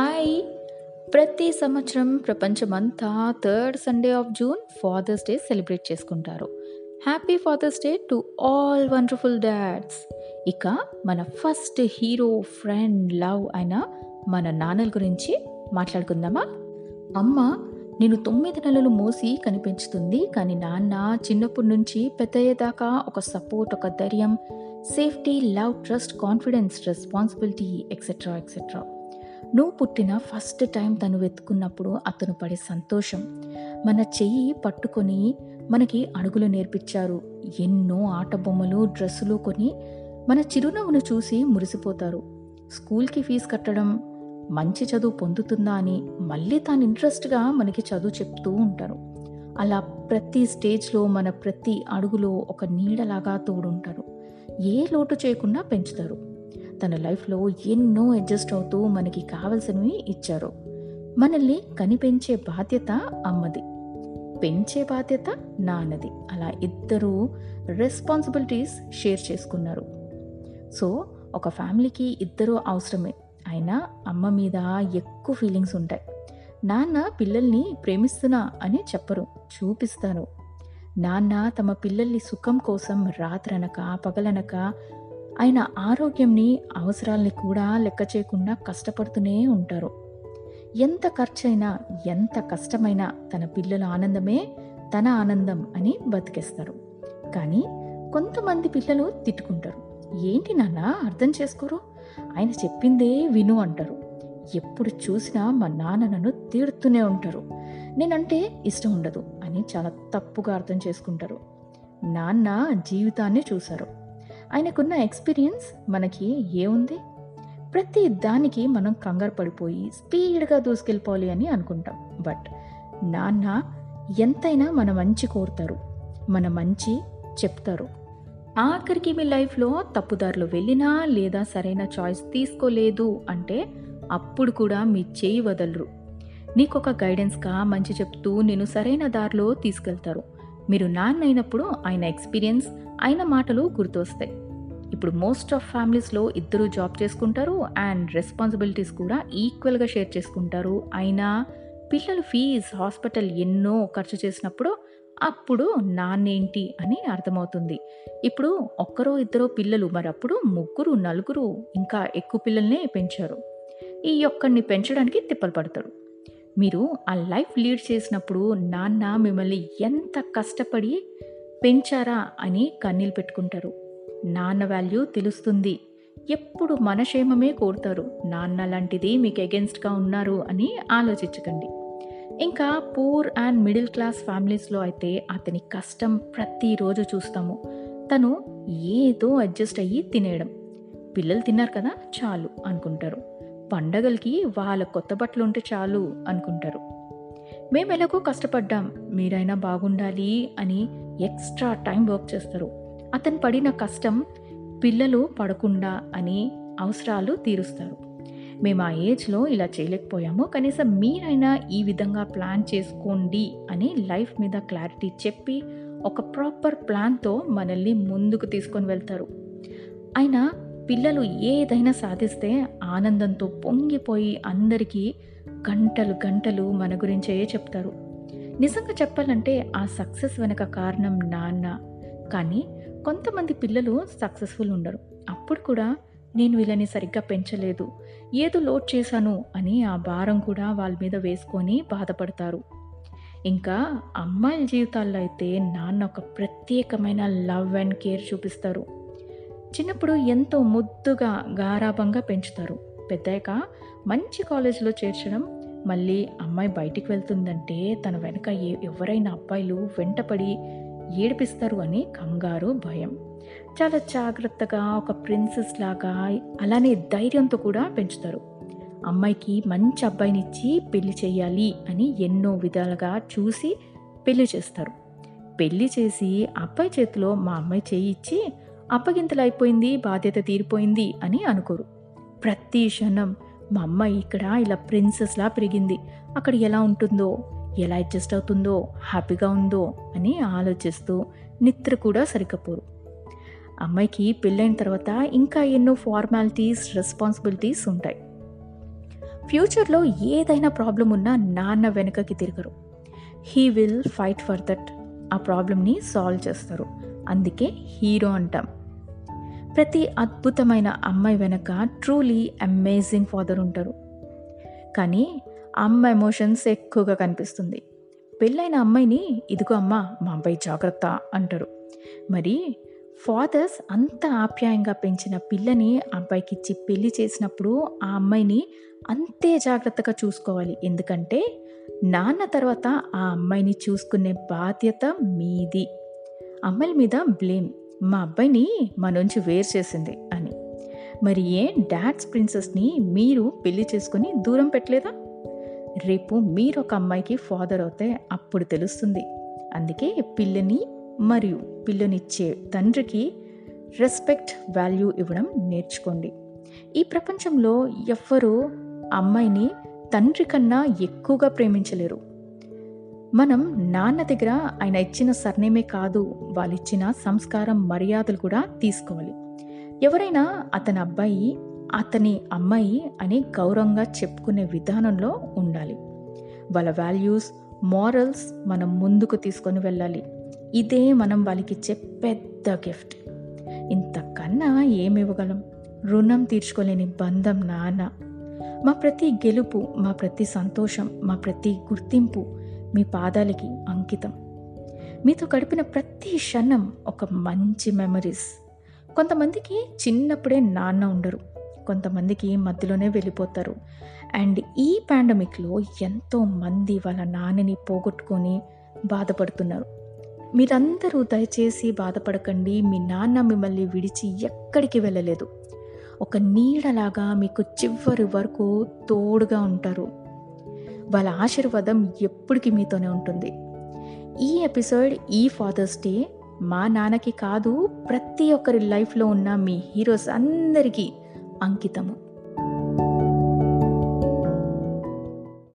Hi. ప్రతి సంవత్సరం ప్రపంచమంతా third Sunday of June Father's Day celebrate చేసుకుంటారు. Happy Father's Day to all wonderful dads. ఇక మన ఫస్ట్ హీరో ఫ్రెండ్ లవ్ అయిన మన నాన్నల గురించి మాట్లాడుకుందామా? అమ్మ నేను తొమ్మిది నెలలు మోసి కనిపించుతుంది కానీ నాన్న చిన్నప్పటి నుంచి పెద్దయ్యేదాకా ఒక సపోర్ట్ ఒక ధైర్యం safety love trust confidence responsibility etcetera etcetera నువ్వు పుట్టిన ఫస్ట్ టైం తను వెతుకున్నప్పుడు అతను పడే సంతోషం. మన చెయ్యి పట్టుకొని మనకి అడుగులు నేర్పించారు. ఎన్నో ఆట బొమ్మలు డ్రెస్సులు కొని మన చిరునవ్వును చూసి మురిసిపోతారు. స్కూల్కి ఫీజు కట్టడం మంచి చదువు పొందుతుందా అని మళ్ళీ తాను ఇంట్రెస్ట్గా మనకి చదువు చెప్తూ ఉంటారు. అలా ప్రతి స్టేజ్లో మన ప్రతి అడుగులో ఒక నీడలాగా తోడుంటారు. ఏ లోటు చేయకుండా పెంచుతారు. తన లైఫ్లో ఎన్నో అడ్జస్ట్ అవుతూ మనకి కావలసినవి ఇచ్చారు. మనల్ని కనిపెంచే బాధ్యత అమ్మది. పెంచే బాధ్యత నాన్నది. అలా ఇద్దరూ రెస్పాన్సిబిలిటీస్ షేర్ చేసుకున్నారు. సో ఒక ఫ్యామిలీకి ఇద్దరూ అవసరమే. అయినా అమ్మ మీద ఎక్కువ ఫీలింగ్స్ ఉంటాయి. నాన్న పిల్లల్ని ప్రేమిస్తున్నా అని చెప్పరు చూపిస్తారు. నాన్న తమ పిల్లల్ని సుఖం కోసం రాత్రనక పగలనక ఆయన ఆరోగ్యంని అవసరాల్ని కూడా లెక్క చేయకుండా కష్టపడుతూనే ఉంటారు. ఎంత ఖర్చైనా ఎంత కష్టమైనా తన పిల్లల ఆనందమే తన ఆనందం అని బతికేస్తారు. కానీ కొంతమంది పిల్లలు తిట్టుకుంటారు. ఏంటి నాన్న అర్థం చేసుకోరు? ఆయన చెప్పిందే విను అంటారు. ఎప్పుడు చూసినా మా నాన్న నన్ను తీడుతూనే ఉంటారు. నేనంటే ఇష్టం ఉండదు అని చాలా తప్పుగా అర్థం చేసుకుంటారు. నాన్న జీవితాన్ని చూశారు. ఆయనకున్న ఎక్స్పీరియన్స్ మనకి ఏముంది ప్రతి దానికి మనం కంగారు పడిపోయి స్పీడ్గా దూసుకెళ్ళిపోవాలి అని అనుకుంటాం. బట్ నాన్న ఎంతైనా మన మంచి కోరుతారు. మన మంచి చెప్తారు. ఆఖరికి మీ లైఫ్లో తప్పుదారిలో వెళ్ళినా లేదా సరైన చాయిస్ తీసుకోలేదు అంటే అప్పుడు కూడా మీ చేయి వదలరు. నీకొక గైడెన్స్గా మంచి చెప్తూ నేను సరైన దారిలో తీసుకెళ్తారు. మీరు నాన్న అయినప్పుడు ఆయన ఎక్స్పీరియన్స్ ఆయన మాటలు గుర్తొస్తాయి. ఇప్పుడు మోస్ట్ ఆఫ్ ఫ్యామిలీస్లో ఇద్దరు జాబ్ చేసుకుంటారు అండ్ రెస్పాన్సిబిలిటీస్ కూడా ఈక్వల్గా షేర్ చేసుకుంటారు. అయినా పిల్లలు ఫీజ్ హాస్పిటల్ ఎన్నో ఖర్చు చేసినప్పుడు అప్పుడు నాన్నేంటి అని అర్థమవుతుంది. ఇప్పుడు ఒక్కరో ఇద్దరో పిల్లలు మరి అప్పుడు ముగ్గురు నలుగురు ఇంకా ఎక్కువ పిల్లల్నే పెంచారు. ఈ ఒక్కడిని పెంచడానికి తిప్పలు పడతాడు మీరు ఆ లైఫ్ లీడ్ చేసినప్పుడు నాన్న మిమ్మల్ని ఎంత కష్టపడి పెంచారా అని కన్నీళ్ళు పెట్టుకుంటారు. నాన్న వాల్యూ తెలుస్తుంది. ఎప్పుడు మనక్షేమమే కోరుతారు. నాన్న లాంటిది మీకు ఎగెన్స్ట్గా ఉన్నారు అని ఆలోచించకండి. ఇంకా పూర్ అండ్ మిడిల్ క్లాస్ ఫ్యామిలీస్లో అయితే అతని కష్టం ప్రతిరోజు చూస్తాము. తను ఏదో అడ్జస్ట్ అయ్యి తినేయడం. పిల్లలు తిన్నారు కదా చాలు అనుకుంటారు. పండగలకి వాళ్ళ కొత్త బట్టలు ఉంటే చాలు అనుకుంటారు. మేము ఎలాగో కష్టపడ్డాం మీరైనా బాగుండాలి అని ఎక్స్ట్రా టైం వర్క్ చేస్తారు. అతను పడిన కష్టం పిల్లలు పడకుండా అని అవసరాలు తీరుస్తారు. మేము ఆ ఏజ్లో ఇలా చేయలేకపోయాము కనీసం మీరైనా ఈ విధంగా ప్లాన్ చేసుకోండి అని లైఫ్ మీద క్లారిటీ చెప్పి ఒక ప్రాపర్ ప్లాన్తో మనల్ని ముందుకు తీసుకొని వెళ్తారు. అయినా పిల్లలు ఏదైనా సాధిస్తే ఆనందంతో పొంగిపోయి అందరికీ గంటలు గంటలు మన గురించే చెప్తారు. నిజంగా చెప్పాలంటే ఆ సక్సెస్ వెనక కారణం నాన్న. కానీ కొంతమంది పిల్లలు సక్సెస్ఫుల్ ఉండరు. అప్పుడు కూడా నేను వీళ్ళని సరిగ్గా పెంచలేదు. ఏదో లోడ్ చేశాను అని ఆ భారం కూడా వాళ్ళ మీద వేసుకొని బాధపడతారు. ఇంకా అమ్మాయిల జీవితాల్లో అయితే నాన్న ఒక ప్రత్యేకమైన లవ్ అండ్ కేర్ చూపిస్తారు. చిన్నప్పుడు ఎంతో ముద్దుగా గారాభంగా పెంచుతారు. పెద్దయ్యాక మంచి కాలేజీలో చేర్చడం మళ్ళీ అమ్మాయి బయటికి వెళ్తుందంటే తన వెనక ఏ ఎవరైనా అబ్బాయిలు వెంటపడి ఏడిపిస్తారు అని కంగారు భయం. చాలా జాగ్రత్తగా ఒక ప్రిన్సెస్ లాగా అలానే ధైర్యంతో కూడా పెంచుతారు. అమ్మాయికి మంచి అబ్బాయిని ఇచ్చి పెళ్ళి చేయాలి అని ఎన్నో విధాలుగా చూసి పెళ్ళి చేస్తారు. పెళ్ళి చేసి అబ్బాయి చేతిలో మా అమ్మాయి చేయి ఇచ్చి అప్పగింతలైపోయింది బాధ్యత తీరిపోయింది అని అనుకోరు. ప్రతి క్షణం మా అమ్మాయి ఇక్కడ ఇలా ప్రిన్సెస్లా పెరిగింది. అక్కడ ఎలా ఉంటుందో ఎలా అడ్జస్ట్ అవుతుందో హ్యాపీగా ఉందో అని ఆలోచిస్తూ నిద్ర కూడా సరికపోరు అమ్మాయికి పెళ్ళైన తర్వాత ఇంకా ఎన్నో ఫార్మాలిటీస్ రెస్పాన్సిబిలిటీస్ ఉంటాయి. ఫ్యూచర్లో ఏదైనా ప్రాబ్లం ఉన్నా నాన్న వెనుకకి తిరగరు. He will fight for that ఆ ప్రాబ్లమ్ని సాల్వ్ చేస్తారు. అందుకే హీరో అంటాం. ప్రతి అద్భుతమైన అమ్మాయి వెనక ట్రూలీ అమేజింగ్ ఫాదర్ ఉంటారు. కానీ అమ్మ ఎమోషన్స్ ఎక్కువగా కనిపిస్తుంది. పెళ్ళైన అమ్మాయిని ఇదిగో అమ్మ మా అబ్బాయి జాగ్రత్త అంటారు. మరి ఫాదర్స్ అంత ఆప్యాయంగా పెంచిన పిల్లని అబ్బాయికి ఇచ్చి పెళ్ళి చేసినప్పుడు ఆ అమ్మాయిని అంతే జాగ్రత్తగా చూసుకోవాలి. ఎందుకంటే నాన్న తర్వాత ఆ అమ్మాయిని చూసుకునే బాధ్యత మీది. అమ్మాయిల మీద బ్లేమ్ మా అబ్బాయిని మా నుంచి వేరు చేసింది అని. మరి ఏ డాడ్స్ ప్రిన్సెస్ని మీరు పెళ్ళి చేసుకుని దూరం పెట్టలేదా? రేపు మీరు ఒక అమ్మాయికి ఫాదర్ అవుతే అప్పుడు తెలుస్తుంది. అందుకే పిల్లని మరియు పిల్లనిచ్చే తండ్రికి రెస్పెక్ట్ వాల్యూ ఇవ్వడం నేర్చుకోండి. ఈ ప్రపంచంలో ఎవ్వరూ అమ్మాయిని తండ్రి కన్నా ఎక్కువగా ప్రేమించలేరు. మనం నాన్న దగ్గర ఆయన ఇచ్చిన సర్నేమే కాదు వాళ్ళు ఇచ్చిన సంస్కారం మర్యాదలు కూడా తీసుకోవాలి. ఎవరైనా అతని అబ్బాయి అతని అమ్మాయి అని గౌరవంగా చెప్పుకునే విధానంలో ఉండాలి. వాళ్ళ వాల్యూస్ మారల్స్ మనం ముందుకు తీసుకొని వెళ్ళాలి. ఇదే మనం వాళ్ళకి ఇచ్చే పెద్ద గిఫ్ట్. ఇంతకన్నా ఏమివ్వగలం? రుణం తీర్చుకోలేని బంధం నాన్న. మా ప్రతి గెలుపు మా ప్రతి సంతోషం మా ప్రతి గుర్తింపు మీ పాదాలకి అంకితం. మీతో గడిపిన ప్రతి క్షణం ఒక మంచి మెమరీస్ కొంతమందికి చిన్నప్పుడే నాన్న ఉండరు. కొంతమందికి మధ్యలోనే వెళ్ళిపోతారు. అండ్ ఈ పాండమిక్లో ఎంతో మంది వాళ్ళ నాన్నని పోగొట్టుకొని బాధపడుతున్నారు. మీరందరూ దయచేసి బాధపడకండి. మీ నాన్న మిమ్మల్ని విడిచి ఎక్కడికి వెళ్ళలేదు. ఒక నీడలాగా మీకు చివరి వరకు తోడుగా ఉంటారు. వాళ్ళ ఆశీర్వాదం ఎప్పటికీ మీతోనే ఉంటుంది. ఈ ఎపిసోడ్ ఈ ఫాదర్స్ డే మా నాన్నకి కాదు ప్రతి ఒక్కరి లైఫ్లో ఉన్న మీ హీరోస్ అందరికీ అంకితము.